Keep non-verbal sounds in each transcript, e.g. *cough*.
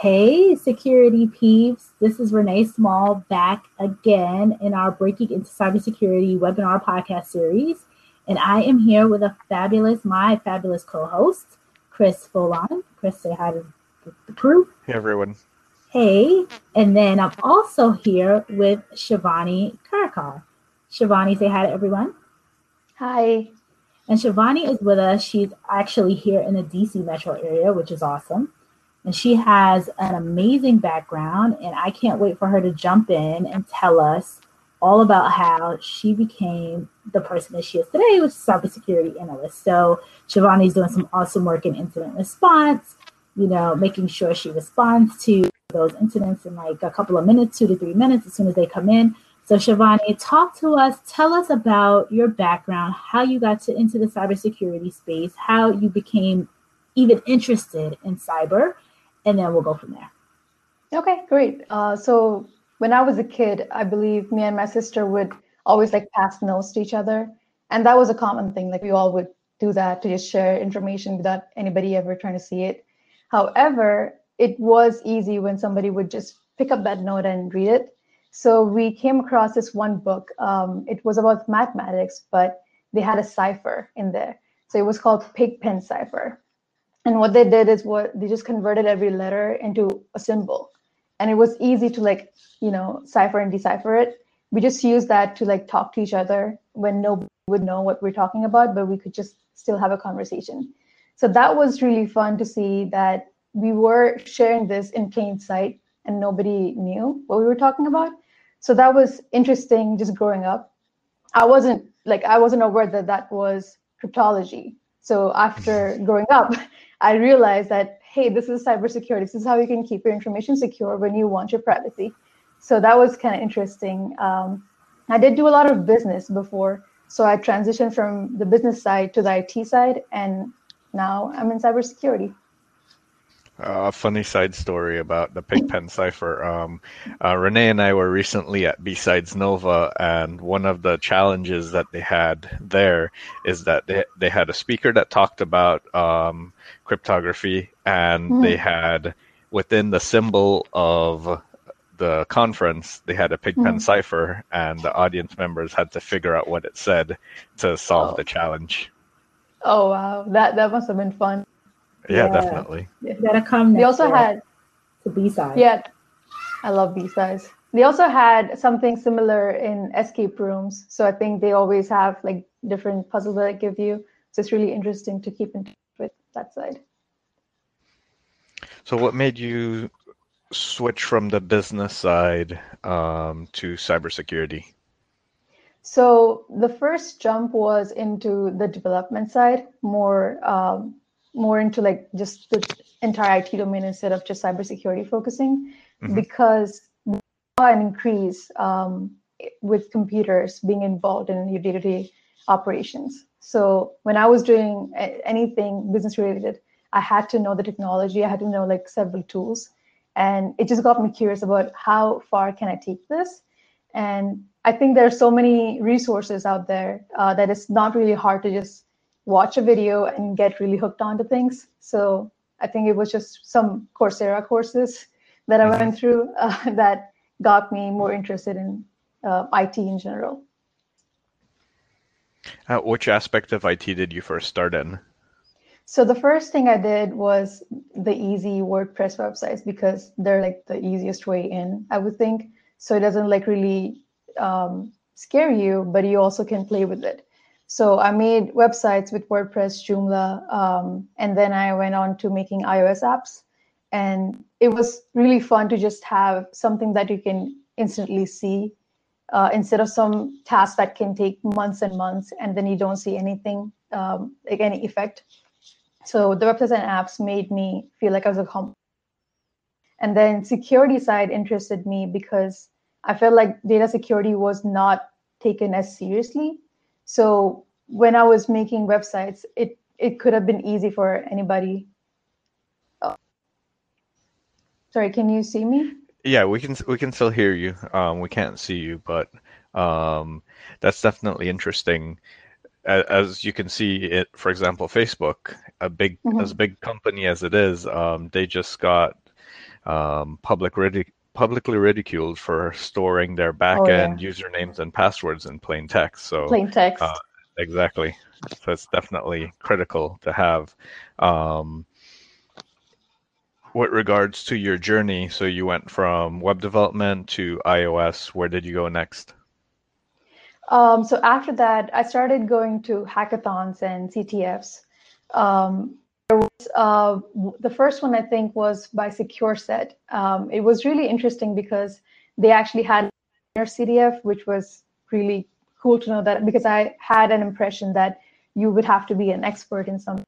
Hey, security peeps. This is Renee Small back again in our Breaking into Cybersecurity webinar podcast series. And I am here with a fabulous, my fabulous co host, Chris Foulon. Chris, say hi to the crew. Hey, everyone. Hey. And then I'm also here with Shivani Karakar. Shivani, say hi to everyone. Hi. And Shivani is with us. She's actually here in the DC metro area, which is awesome. And she has an amazing background, and I can't wait for her to jump in and tell us all about how she became the person that she is today, which is cybersecurity analyst. So Shivani's doing some awesome work in incident response, you know, making sure she responds to those incidents in like a couple of minutes, two to three minutes, as soon as they come in. So Shivani, talk to us, tell us about your background, how you got to into the cybersecurity space, how you became even interested in cyber, and then we'll go from there. Okay, great. Uh, so when I was a kid, I believe me and my sister would always like pass notes to each other. And that was a common thing. Like we all would do that to just share information without anybody ever trying to see it. However, it was easy when somebody would just pick up that note and read it. So we came across this one book. Um, it was about mathematics, but they had a cipher in there. So it was called Pigpen Cipher. And what they did is what they just converted every letter into a symbol. And it was easy to like, you know, cipher and decipher it. We just used that to like talk to each other when nobody would know what we're talking about, but we could just still have a conversation. So that was really fun to see that we were sharing this in plain sight and nobody knew what we were talking about. So that was interesting just growing up. I wasn't like I wasn't aware that that was cryptology. So after *laughs* growing up, I realized that, hey, this is cybersecurity. This is how you can keep your information secure when you want your privacy. So that was kind of interesting. Um, I did do a lot of business before. So I transitioned from the business side to the IT side, and now I'm in cybersecurity. A uh, funny side story about the Pigpen cipher. Um, uh, Renee and I were recently at B-Sides Nova, and one of the challenges that they had there is that they, they had a speaker that talked about um, cryptography, and mm. they had within the symbol of the conference, they had a Pigpen mm. cipher, and the audience members had to figure out what it said to solve oh. the challenge. Oh wow, that that must have been fun. Yeah, yeah. definitely. You gotta come. They also had to B side. Yeah, I love B sides. They also had something similar in escape rooms. So I think they always have like different puzzles that they give you. So it's really interesting to keep in touch with that side. So what made you switch from the business side um, to cybersecurity? So the first jump was into the development side, more um, more into like just the entire IT domain instead of just cybersecurity focusing, mm-hmm. because an increase um, with computers being involved in your day-to-day operations. So when I was doing anything business related, I had to know the technology. I had to know like several tools, and it just got me curious about how far can I take this. And I think there are so many resources out there uh, that it's not really hard to just watch a video and get really hooked onto things. So I think it was just some Coursera courses that I mm-hmm. went through *laughs* uh, that got me more interested in uh, IT in general. Uh, which aspect of IT did you first start in? So the first thing I did was the easy WordPress websites because they're like the easiest way in, I would think. So it doesn't like really um, scare you, but you also can play with it. So I made websites with WordPress, Joomla, um, and then I went on to making iOS apps. And it was really fun to just have something that you can instantly see uh, instead of some task that can take months and months, and then you don't see anything, um, like any effect. So the websites and apps made me feel like I was a home. And then security side interested me because I felt like data security was not taken as seriously so when I was making websites, it it could have been easy for anybody. Oh. Sorry, can you see me? Yeah, we can we can still hear you. Um, we can't see you, but um, that's definitely interesting. As you can see, it for example, Facebook, a big mm-hmm. as big company as it is, um, they just got um, public ridic- publicly ridiculed for storing their backend oh, yeah. usernames and passwords in plain text. So plain text. Uh, exactly. So it's definitely critical to have. Um, with regards to your journey, so you went from web development to iOS. Where did you go next? Um, so after that, I started going to hackathons and CTFs. Um, was, uh, the first one I think was by SecureSet. Um, it was really interesting because they actually had their CTF, which was really cool to know that because I had an impression that you would have to be an expert in some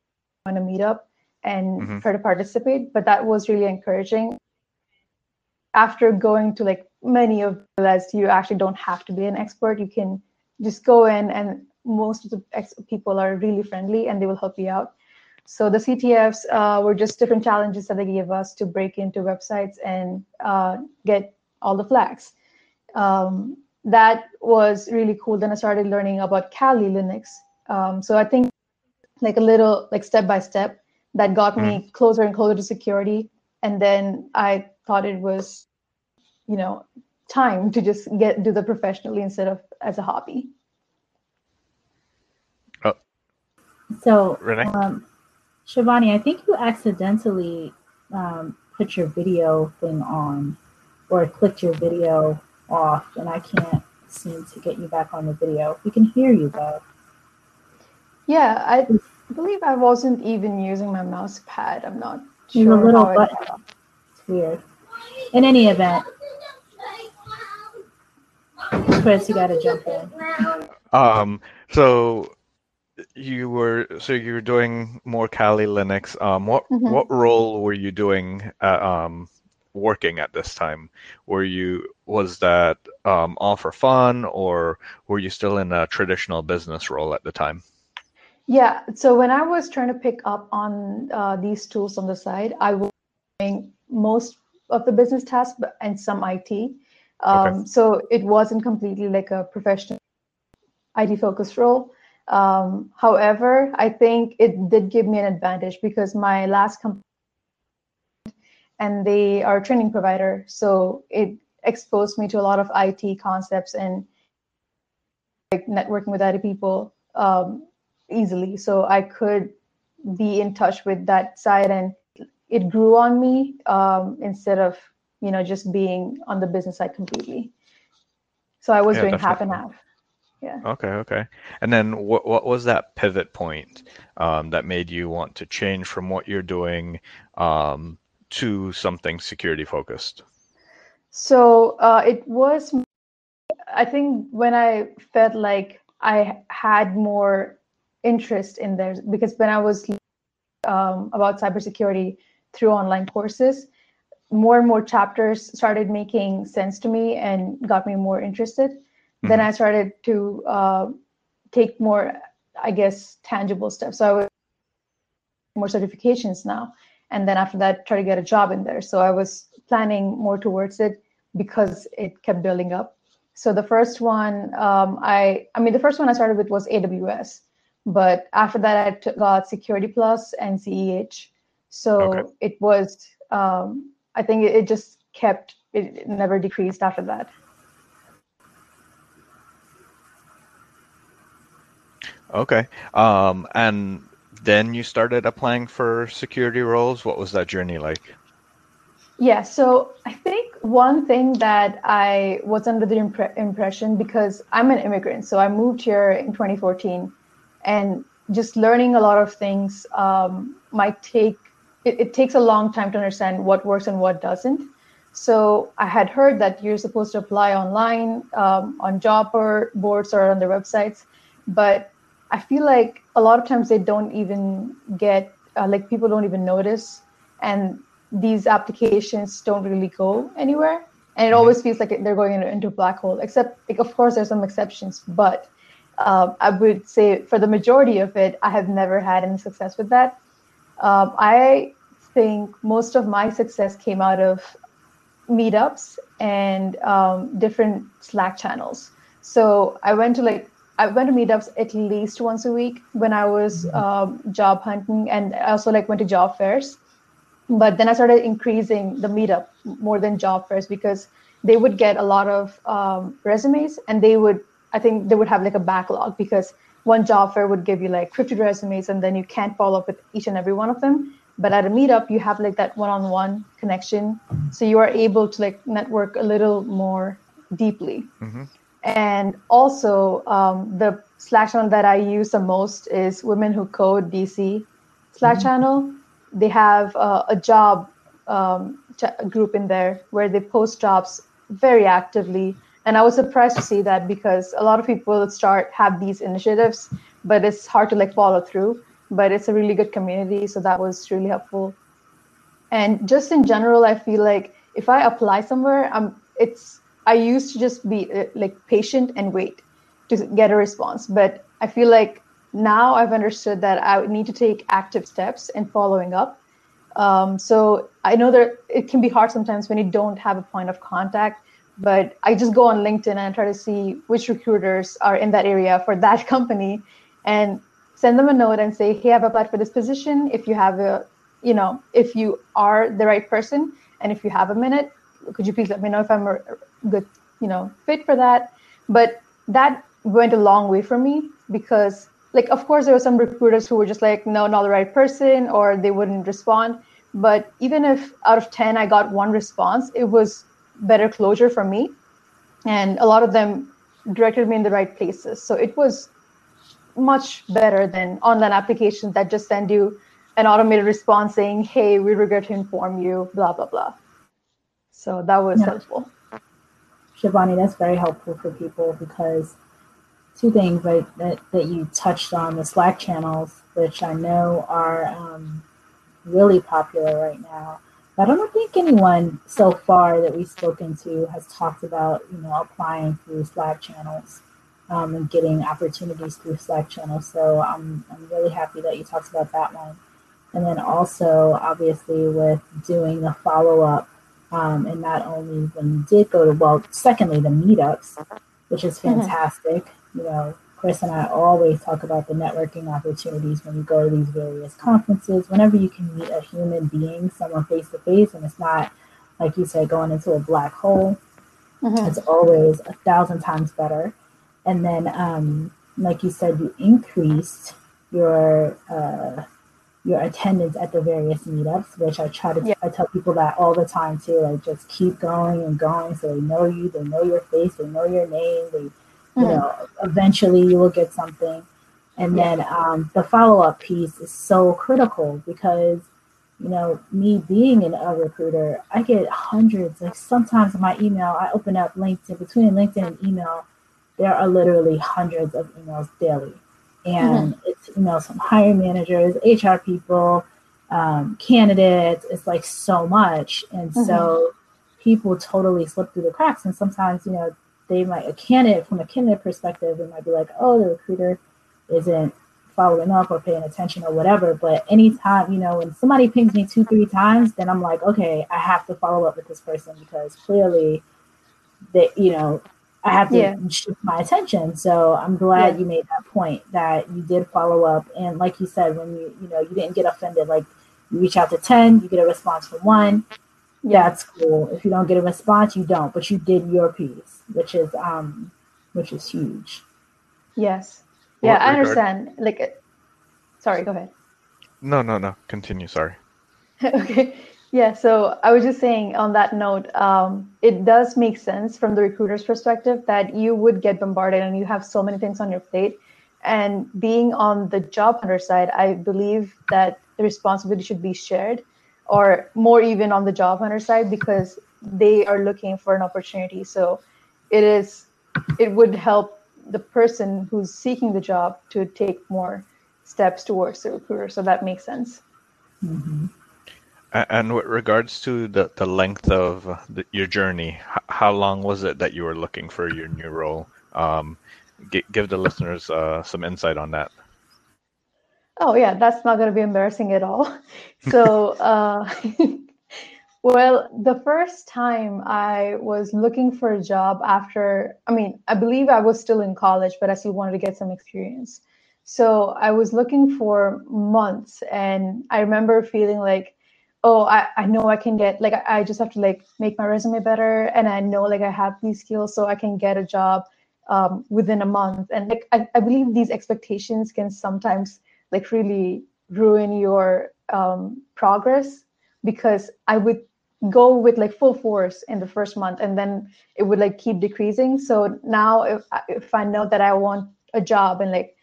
on a meetup and mm-hmm. try to participate. But that was really encouraging. After going to like many of those, you actually don't have to be an expert. You can just go in and most of the ex- people are really friendly and they will help you out. So the CTFs uh, were just different challenges that they gave us to break into websites and uh, get all the flags. Um, that was really cool. Then I started learning about Kali Linux. Um, so I think like a little like step by step that got me mm-hmm. closer and closer to security. And then I thought it was, you know, time to just get do the professionally instead of as a hobby. Oh. So, um, Shivani, I think you accidentally um, put your video thing on or clicked your video off, and I can't seem to get you back on the video. We can hear you though. Yeah, I believe I wasn't even using my mouse pad. I'm not sure. A little button. It's weird. In any event, Chris, you got to jump in. Um. So you were so you were doing more Kali Linux. Um. What mm-hmm. what role were you doing? At, um. Working at this time, were you was that um, all for fun, or were you still in a traditional business role at the time? Yeah. So when I was trying to pick up on uh, these tools on the side, I was doing most of the business tasks and some IT. Um, okay. So it wasn't completely like a professional IT focused role. Um, however, I think it did give me an advantage because my last company and they are a training provider, so it exposed me to a lot of IT concepts and like networking with IT people. Um, easily. So I could be in touch with that side and it grew on me um, instead of, you know, just being on the business side completely. So I was yeah, doing definitely. half and half. Yeah. Okay. Okay. And then what, what was that pivot point um, that made you want to change from what you're doing um, to something security focused? So uh, it was, I think, when I felt like I had more interest in there because when I was um, about cybersecurity through online courses, more and more chapters started making sense to me and got me more interested. Mm-hmm. Then I started to uh, take more, I guess, tangible steps. So I was more certifications now, and then after that, try to get a job in there. So I was planning more towards it because it kept building up. So the first one, um, I, I mean, the first one I started with was AWS but after that, I t- got Security Plus and CEH. So okay. it was, um, I think it, it just kept, it never decreased after that. Okay. Um, and then you started applying for security roles. What was that journey like? Yeah, so I think one thing that I was under the impre- impression because I'm an immigrant, so I moved here in 2014 and just learning a lot of things um, might take it, it, takes a long time to understand what works and what doesn't so i had heard that you're supposed to apply online um, on job boards or on their websites but i feel like a lot of times they don't even get uh, like people don't even notice and these applications don't really go anywhere and it mm-hmm. always feels like they're going into, into a black hole except like, of course there's some exceptions but um, I would say for the majority of it, I have never had any success with that. Um, I think most of my success came out of meetups and um, different Slack channels. So I went to like I went to meetups at least once a week when I was mm-hmm. um, job hunting, and I also like went to job fairs. but then I started increasing the meetup more than job fairs because they would get a lot of um, resumes and they would I think they would have like a backlog because one job fair would give you like 50 resumes and then you can't follow up with each and every one of them but at a meetup you have like that one-on-one connection so you are able to like network a little more deeply Mm-hmm. And also um, the slack channel that i use the most is women who code dc slack channel. They have uh, a job um, ch- group in there where they post jobs very actively. And i was surprised to see that because a lot of people start have these initiatives but it's hard to like follow through. But it's a really good community so that was really helpful. And just in general i feel like if i apply somewhere i'm it's i used to just be uh, like patient and wait to get a response. But i feel like now i've understood that i need to take active steps in following up. Um, so i know that it can be hard sometimes when you don't have a point of contact but i just go on linkedin and try to see which recruiters are in that area for that *laughs* company and send them a note and say hey i've applied for this position. If you have a you know if you are the right person and if you have a minute could you please let me know if i'm good you know fit for that. But that went a long way for me because like of course there were some recruiters who were just like no not the right person or they wouldn't respond. But even if out of 10 i got one response it was better closure for me. And a lot of them directed me in the right places. So it was much better than online applications that just send you an automated response saying hey we regret to inform you blah blah blah. So that was Yeah. helpful Shivani, that's very helpful for people because two things right, that, that you touched on the Slack channels, which I know are um, really popular right now. But I don't think anyone so far that we've spoken to has talked about, you know, applying through Slack channels um, and getting opportunities through Slack channels. So I'm, I'm really happy that you talked about that one. And then also, obviously, with doing the follow up um, and not only when you did go to well secondly the meetups which is Mhm. fantastic you know chris and i always talk about the networking opportunities when you go to these various conferences whenever you can meet a human being someone face to face and it's not like you said going into a black hole Mhm. it's always a thousand times better and then um, like you said you increased your uh, your attendance at the various meetups which i try to Yeah. i tell people that all the time too like just keep going and going so they know you they know your face they know your name they you Mhm. know eventually you will get something and Yeah. then um, the follow-up piece is so critical because you know me being an, a recruiter i get hundreds like sometimes in my email i open up linkedin between linkedin and email there are literally hundreds of emails daily and it's you know some hiring managers hr people um, candidates. It's like so much. And so people totally slip through the cracks. And sometimes you know they might a candidate from a candidate perspective it might be like oh the recruiter isn't following up or paying attention or whatever. But anytime you know when somebody pings me two three times then i'm like okay i have to follow up with this person because clearly that you know I have to Yeah. shift my attention. So I'm glad Yeah. you made that point that you did follow up. And like you said, when you, you know, you didn't get offended, like you reach out to 10, you get a response from one. Yeah. That's cool. If you don't get a response, you don't, but you did your piece, which is, um, which is huge. Yes. What Yeah, I regard- understand. Like, uh, sorry, go ahead. No, no, no. Continue. Sorry. *laughs* okay. Yeah. So I was just saying on that note, um, it does make sense from the recruiter's perspective that you would get bombarded and you have so many things on your plate. And being on the job hunter side, I believe that the responsibility should be shared or more even on the job hunter side because they are looking for an opportunity. So it is, it would help the person who's seeking the job to take more steps towards the recruiter. So that makes sense. hmm A- And with regards to the, the length of the, your journey, how long was it that you were looking for your new role? Um, gi- give the listeners uh, some insight on that. Oh yeah, that's not going to be embarrassing at all. *laughs* So, uh, *laughs* well, the first time I was looking for a job after, I mean, I believe I was still in college, but I still wanted to get some experience. So I was looking for months, and I remember feeling like oh I, I know i can get like I, just have to like make my resume better and i know like i have these skills so i can get a job um, within a month. And like I, I believe these expectations can sometimes like really ruin your um, progress because i would go with like full force in the first month and then it would like keep decreasing. So now if, if i know that i want a job and like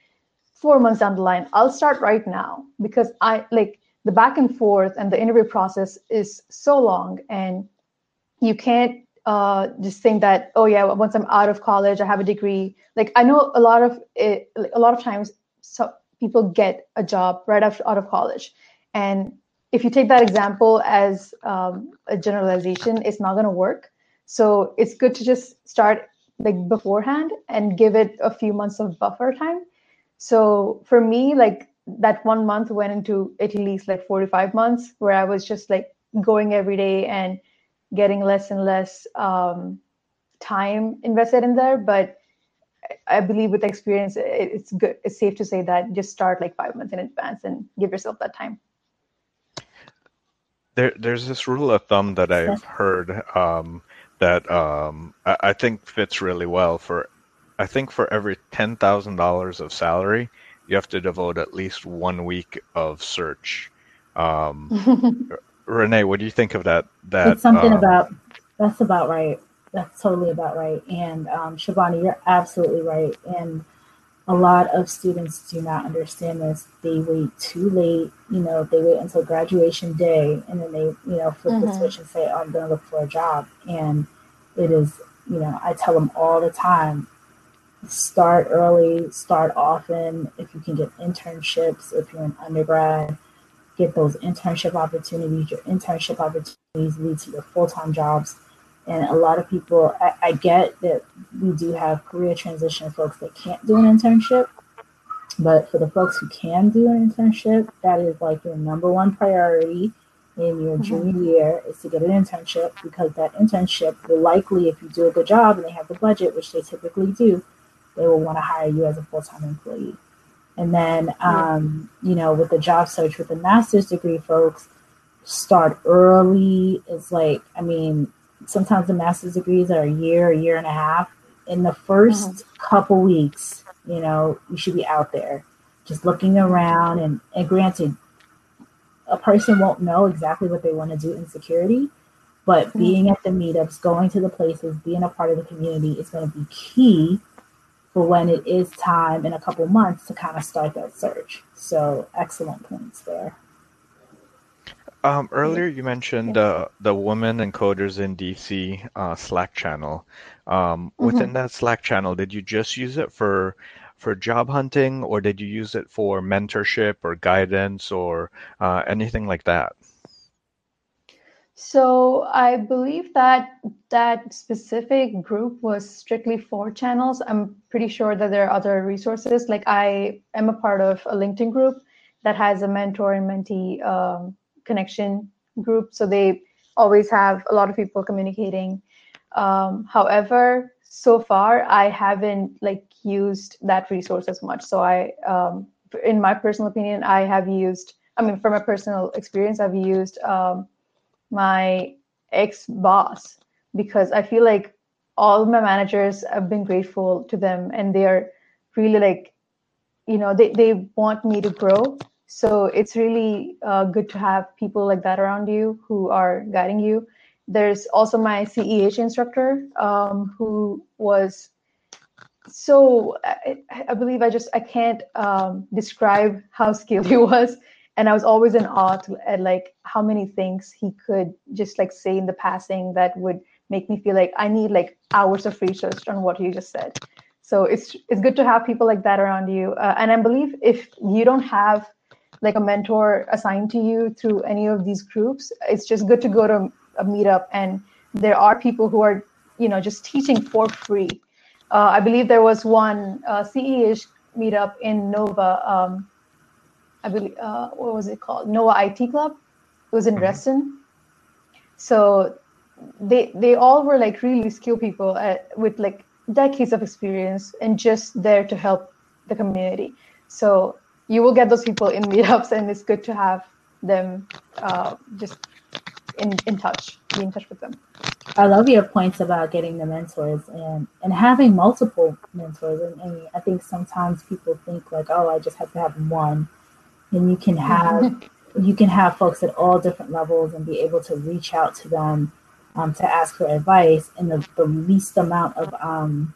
four months down the line i'll start right now because i like the back and forth and the interview process is so long and you can't uh, just think that oh yeah once i'm out of college i have a degree. Like i know a lot of it a lot of times so people get a job right after out of college. And if you take that example as um, a generalization it's not going to work. So it's good to just start like beforehand and give it a few months of buffer time. So for me like that one month went into at least like 45 months where I was just like going every day and getting less and less um, time invested in there. But I believe with experience, it's good. It's safe to say that just start like five months in advance and give yourself that time. There, there's this rule of thumb that I've heard um, that um, I, I think fits really well for. I think for every ten thousand dollars of salary, you have to devote at least one week of search. Um, *laughs* Renee, what do you think of that? That it's something um, about that's about right. That's totally about right. And um, Shabani, you're absolutely right. And a lot of students do not understand this. They wait too late. You know, they wait until graduation day, and then they, you know, flip mm-hmm. the switch and say, oh, "I'm going to look for a job." And it is, you know, I tell them all the time, start early, start often. If you can get internships, if you're an undergrad, get those internship opportunities. Your internship opportunities lead to your full time jobs. And a lot of people, I, I, get that we do have career transition folks that can't do an internship. But for the folks who can do an internship, that is like your number one priority in your mm-hmm. junior year is to get an internship because that internship will likely, if you do a good job and they have the budget, which they typically do, they will want to hire you as a full-time employee. And then, um, you know, with the job search with the master's degree, folks start early. It's like, I mean, sometimes the master's degrees are a year, a year and a half. In the 1st mm-hmm. couple weeks, you know, you should be out there just looking around. And, and granted, a person won't know exactly what they want to do in security, but mm-hmm. being at the meetups, going to the places, being a part of the community is going to be key for when it is time in a couple months to kind of start that search. So excellent points there. Um, earlier, you mentioned uh, the Women Encoders in DC uh, Slack channel. Um, mm-hmm. Within that Slack channel, did you just use it for for job hunting, or did you use it for mentorship or guidance or uh, anything like that? So I believe that that specific group was strictly for channels. I'm pretty sure that there are other resources. Like I am a part of a LinkedIn group that has a mentor and mentee um, connection group. So they always have a lot of people communicating. Um, however, so far I haven't like used that resource as much. So I, um, in my personal opinion, I have used. I mean, from a personal experience, I've used. My ex boss because I feel like all my managers have been grateful to them and they're really like, you know, they, they want me to grow. So it's really uh, good to have people like that around you who are guiding you. There's also my CEH instructor um, who was so I, I, believe I just I can't um, describe how skilled he *laughs* was and I was always in awe at like how many things he could just like say in the passing that would make me feel like I need like hours of research on what you just said. So it's it's good to have people like that around you. Uh, and I believe if you don't have like a mentor assigned to you through any of these groups, it's just good to go to a meetup and there are people who are you know just teaching for free. Uh, I believe there was one uh, CE-ish meetup in Nova. Um, I believe, uh, what was it called? Nova IT Club. It was in mm-hmm. Reston. So they they all were like really skilled people at, with like decades of experience and just there to help the community. So you will get those people in *laughs* meetups, and it's good to have them uh, just in, in touch, be in touch with them. I love your points about getting the mentors and, and having multiple mentors. And, and I think sometimes people think like, oh, I just have to have one. And you can have *laughs* you can have folks at all different levels and be able to reach out to them um, to ask for advice in the, the least amount of um,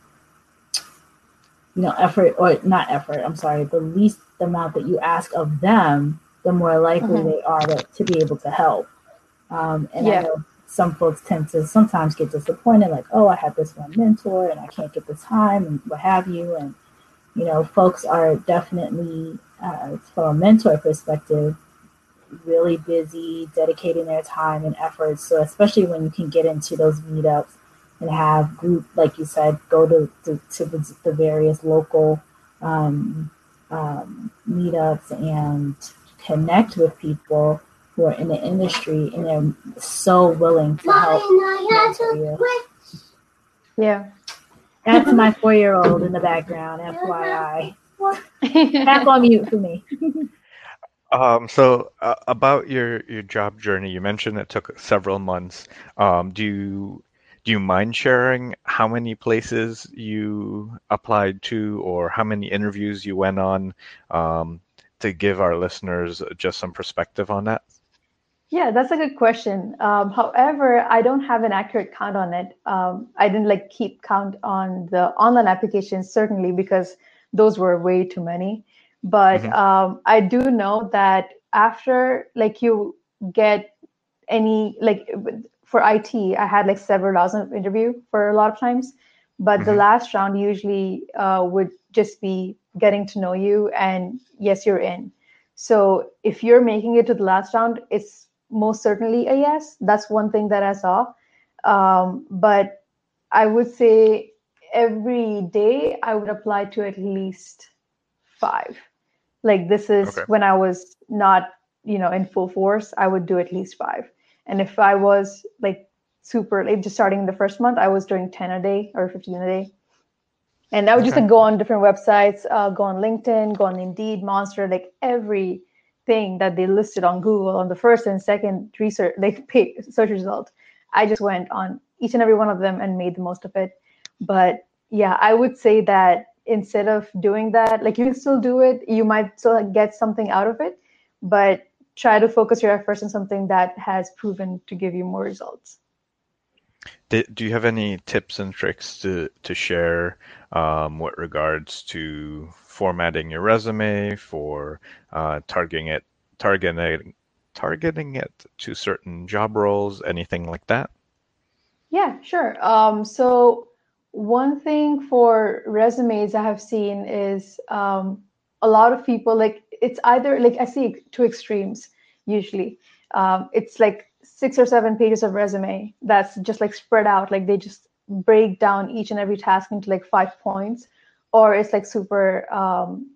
you know effort or not effort i'm sorry the least amount that you ask of them the more likely mm-hmm. they are to, to be able to help um, and yeah. I know some folks tend to sometimes get disappointed, like, oh, I have this one mentor and I can't get the time and what have you. And, you know, folks are definitely, uh, from a mentor perspective, really busy dedicating their time and efforts. So, especially when you can get into those meetups and have group, like you said, go to, to, to the, the, various local um, um, meetups and connect with people who are in the industry and they're so willing to help you. Yeah. That's my four year old in the background, FYI. Back on mute for me. Um, so uh, about your your job journey, you mentioned it took several months. Um, do you do you mind sharing how many places you applied to, or how many interviews you went on, um, to give our listeners just some perspective on that? Yeah, that's a good question. Um, however, I don't have an accurate count on it. Um, I didn't like keep count on the online applications certainly because those were way too many. But mm-hmm. um, I do know that after like you get any like for IT, I had like several dozen interview for a lot of times. But mm-hmm. the last round usually uh, would just be getting to know you and yes, you're in. So if you're making it to the last round, it's most certainly a yes. That's one thing that I saw. Um, but I would say every day I would apply to at least five. Like this is okay. when I was not, you know, in full force, I would do at least five. And if I was like super like just starting the first month, I was doing 10 a day or 15 a day. And I would okay. just like, go on different websites, uh, go on LinkedIn, go on Indeed, Monster, like every thing that they listed on Google on the first and second research like *laughs* search result. I just went on each and every one of them and made the most of it. But yeah, I would say that instead of doing that, like you can still do it, you might still get something out of it, but try to focus your efforts on something that has proven to give you more results. Do you have any tips and tricks to, to share um, with regards to formatting your resume, for uh, targeting it, targeting targeting it to certain job roles, anything like that? Yeah, sure. Um, so one thing for resumes I have seen is um, a lot of people like it's either like I see two extremes usually. Um, it's like six or seven pages of resume that's just like spread out, like they just break down each and every task into like five points or it's like super um,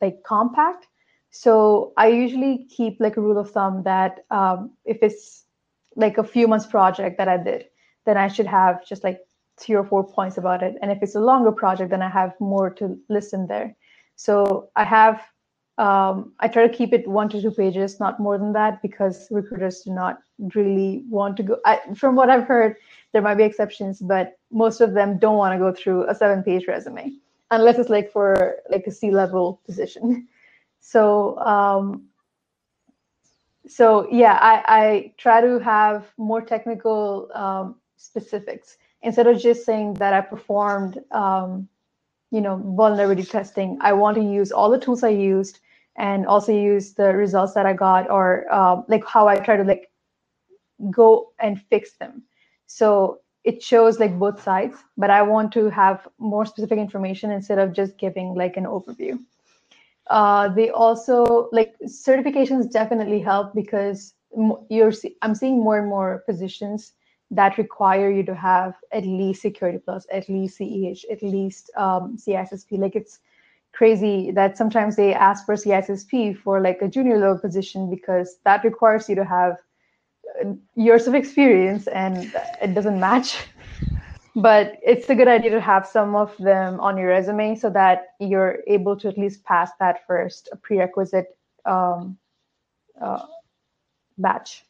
like compact. So I usually keep like a rule of thumb that um, if it's like a few months project that I did, then I should have just like three or four points about it. And if it's a longer project, then I have more to listen there. So I have um, I try to keep it one to two pages, not more than that, because recruiters do not really want to go. I, from what I've heard, there might be exceptions, but most of them don't want to go through a seven-page resume unless it's like for like a C-level position. *laughs* So um, so yeah, I, I try to have more technical um, specifics instead of just saying that I performed um, you know vulnerability testing. I want to use all the tools I used and also use the results that I got or um, like how I try to like go and fix them. So it shows like both sides, but I want to have more specific information instead of just giving like an overview. Uh, they also like certifications definitely help because you're I'm seeing more and more positions that require you to have at least security plus, at least CEH, at least um, CISSP. Like it's crazy that sometimes they ask for CISSP for like a junior level position because that requires you to have years of experience and it doesn't match *laughs* but it's a good idea to have some of them on your resume so that you're able to at least pass that first prerequisite um, uh, batch.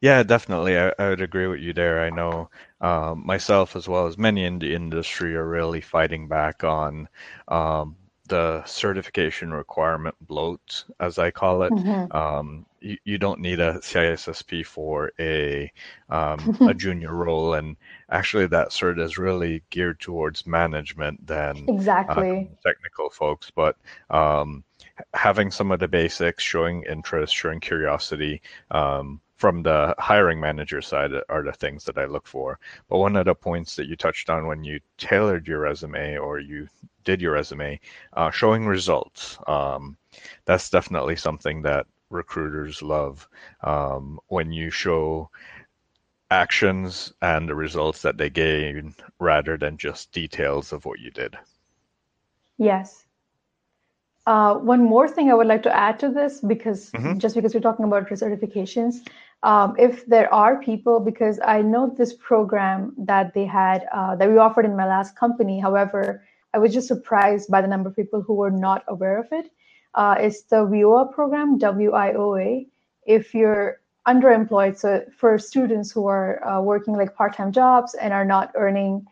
Yeah, definitely. I, I would agree with you there. I know um, myself as well as many in the industry are really fighting back on um, the certification requirement bloat, as I call it. Mhm. Um, you, you don't need a CISSP for a um, a *laughs* junior role, and actually that cert is really geared towards management than uh, Exactly. technical folks. But um, having some of the basics, showing interest, showing curiosity um, from the hiring manager side are the things that I look for. But one of the points that you touched on when you tailored your resume or you did your resume, uh, showing results. Um, that's definitely something that recruiters love um, when you show actions and the results that they gain rather than just details of what you did. Yes. Uh, one more thing I would like to add to this, because Mhm. just because we're talking about certifications, um, if there are people, because I know this program that they had uh, that we offered in my last company. However, I was just surprised by the number of people who were not aware of it. Uh, it's the WIOA program, W-I-O-A. If you're underemployed, so for students who are uh, working like part-time jobs and are not earning,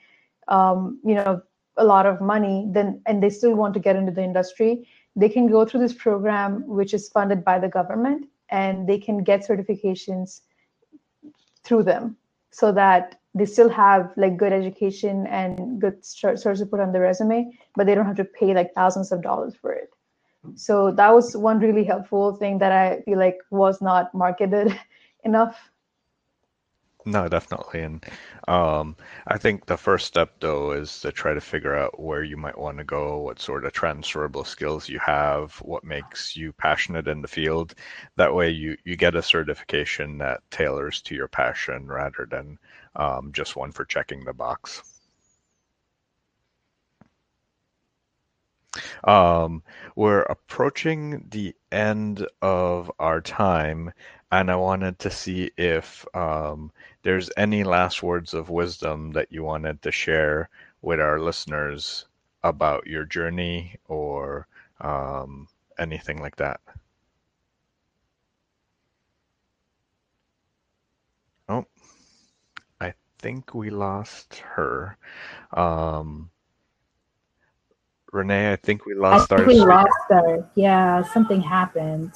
um, you know, a lot of money, then and they still want to get into the industry, they can go through this program, which is funded by the government, and they can get certifications through them, so that they still have like good education and good to put on their resume, but they don't have to pay like thousands of dollars for it. So that was one really helpful thing that I feel like was not marketed *laughs* enough. No, definitely. And um, I think the first step, though, is to try to figure out where you might want to go, what sort of transferable skills you have, what makes you passionate in the field. That way, you, you get a certification that tailors to your passion rather than um, just one for checking the box. Um, we're approaching the end of our time, and I wanted to see if um, there's any last words of wisdom that you wanted to share with our listeners about your journey or um, anything like that. Oh, I think we lost her. Um, Renee, I think we I lost think our we lost her. Yeah, something happened.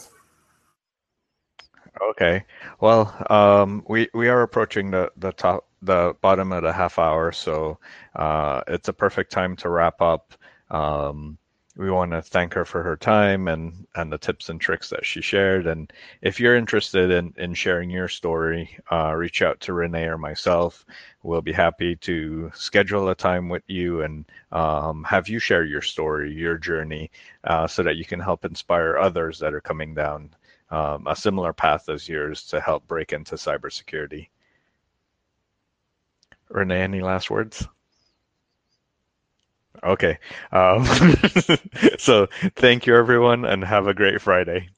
Okay. Well, um, we we are approaching the the top the bottom of the half hour, so uh, it's a perfect time to wrap up. Um, we want to thank her for her time and and the tips and tricks that she shared. And if you're interested in in sharing your story, uh, reach out to Renee or myself. We'll be happy to schedule a time with you and um, have you share your story, your journey, uh, so that you can help inspire others that are coming down um, a similar path as yours to help break into cybersecurity. Renee, any last words? Okay. Um, *laughs* so thank you, everyone, and have a great Friday.